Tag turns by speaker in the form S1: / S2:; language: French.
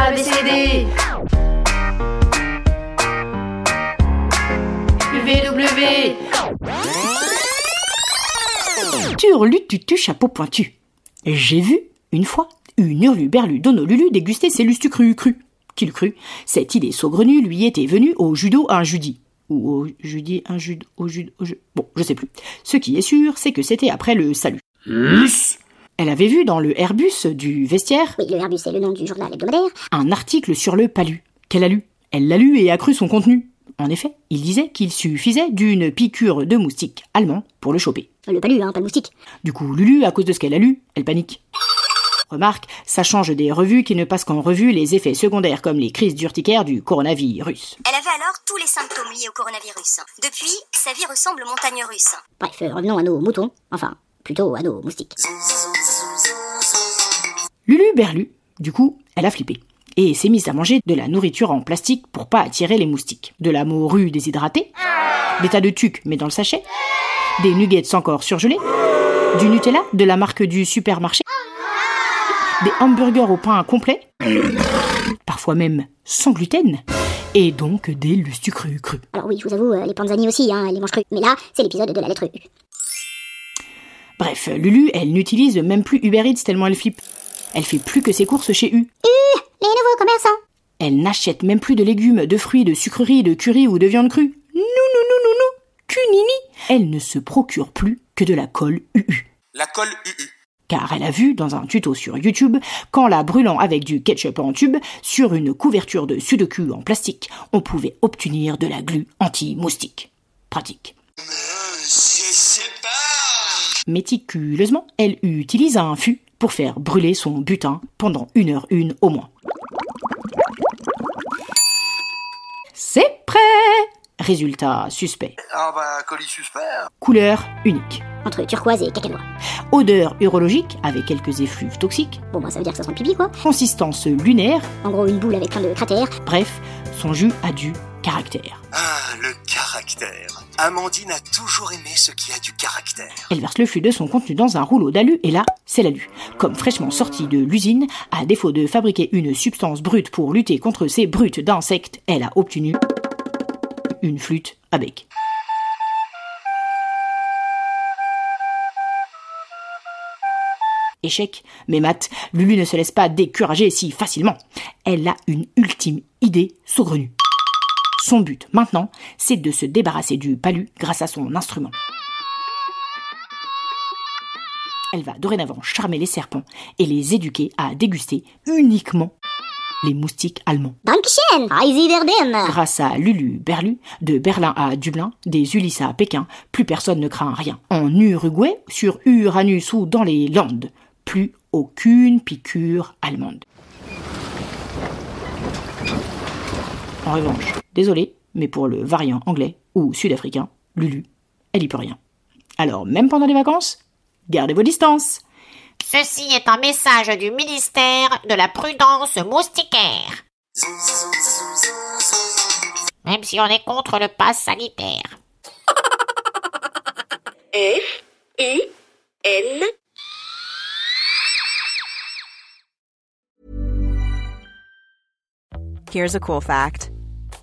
S1: ABCD UVW
S2: Turlututu chapeau pointu. J'ai vu, une fois, une hurluberlu d'Honolulu déguster ses lustus cru cru. Qui le crut Cette idée saugrenue lui était venue au judo un jeudi. Ou au jeudi un judo, au judo, au Bon, je sais plus. Ce qui est sûr, c'est que c'était après le salut. Elle avait vu dans le Airbus du vestiaire
S3: Oui, le Airbus est le nom du journal hebdomadaire.
S2: un article sur le palu, qu'elle a lu? Elle l'a lu et a cru son contenu. En effet, il disait qu'il suffisait d'une piqûre de moustique allemand pour le choper.
S3: Le palu, hein, pas le moustique.
S2: Du coup, Lulu, à cause de ce qu'elle a lu, elle panique. Remarque, ça change des revues qui ne passent qu'en revue les effets secondaires comme les crises d'urticaire du coronavirus.
S4: Elle avait alors tous les symptômes liés au coronavirus. Depuis, sa vie ressemble aux montagnes russes.
S3: Bref, euh, revenons à nos moutons. Enfin, plutôt à nos moustiques.
S2: Lulu Berlu, du coup, elle a flippé. Et s'est mise à manger de la nourriture en plastique pour pas attirer les moustiques. De la morue déshydratée, des tas de tucs mais dans le sachet, des nuggets encore surgelés, du Nutella de la marque du supermarché, des hamburgers au pain complet, parfois même sans gluten, et donc des lustus crus crus.
S3: Alors oui, je vous avoue, euh, les panzani aussi, hein, les mangent crus. Mais là, c'est l'épisode de la lettre U.
S2: Bref, Lulu, elle n'utilise même plus Uber Eats tellement elle flippe. Elle fait plus que ses courses chez U.
S3: Les nouveaux commerçants
S2: Elle n'achète même plus de légumes, de fruits, de sucreries, de curry ou de viande crue. Non, non, non, non, non, cunini. Elle ne se procure plus que de la colle UU.
S5: La colle UU.
S2: Car elle a vu dans un tuto sur YouTube qu'en la brûlant avec du ketchup en tube sur une couverture de sudoku en plastique, on pouvait obtenir de la glu anti-moustique. Pratique.
S5: Je sais pas.
S2: Méticuleusement, elle utilise un fût pour faire brûler son butin pendant une heure une au moins. C'est prêt Résultat suspect.
S5: Ah bah, colis suspect.
S2: Couleur unique.
S3: Entre turquoise et cacanois.
S2: Odeur urologique avec quelques effluves toxiques.
S3: Bon, bah ça veut dire que ça sent le pipi, quoi.
S2: Consistance lunaire.
S3: En gros, une boule avec plein de cratères.
S2: Bref, son jus a du caractère.
S5: Ah, le caractère. Amandine a toujours aimé ce qui a du caractère.
S2: Elle verse le flux de son contenu dans un rouleau d'alu et là, c'est l'alu. Comme fraîchement sorti de l'usine, à défaut de fabriquer une substance brute pour lutter contre ces brutes d'insectes, elle a obtenu une flûte à bec. Échec, mais Matt, Lulu ne se laisse pas décourager si facilement. Elle a une ultime idée saugrenue. Son but maintenant, c'est de se débarrasser du palu grâce à son instrument. Elle va dorénavant charmer les serpents et les éduquer à déguster uniquement les moustiques allemands. Grâce à Lulu Berlu, de Berlin à Dublin, des Ulysses à Pékin, plus personne ne craint rien. En Uruguay, sur Uranus ou dans les Landes, plus aucune piqûre allemande. En revanche, désolé, mais pour le variant anglais ou sud-africain, Lulu, elle y peut rien. Alors, même pendant les vacances, gardez vos distances.
S6: Ceci est un message du ministère de la prudence moustiquaire. Même si on est contre le pass sanitaire.
S1: F U N
S7: Here's a cool fact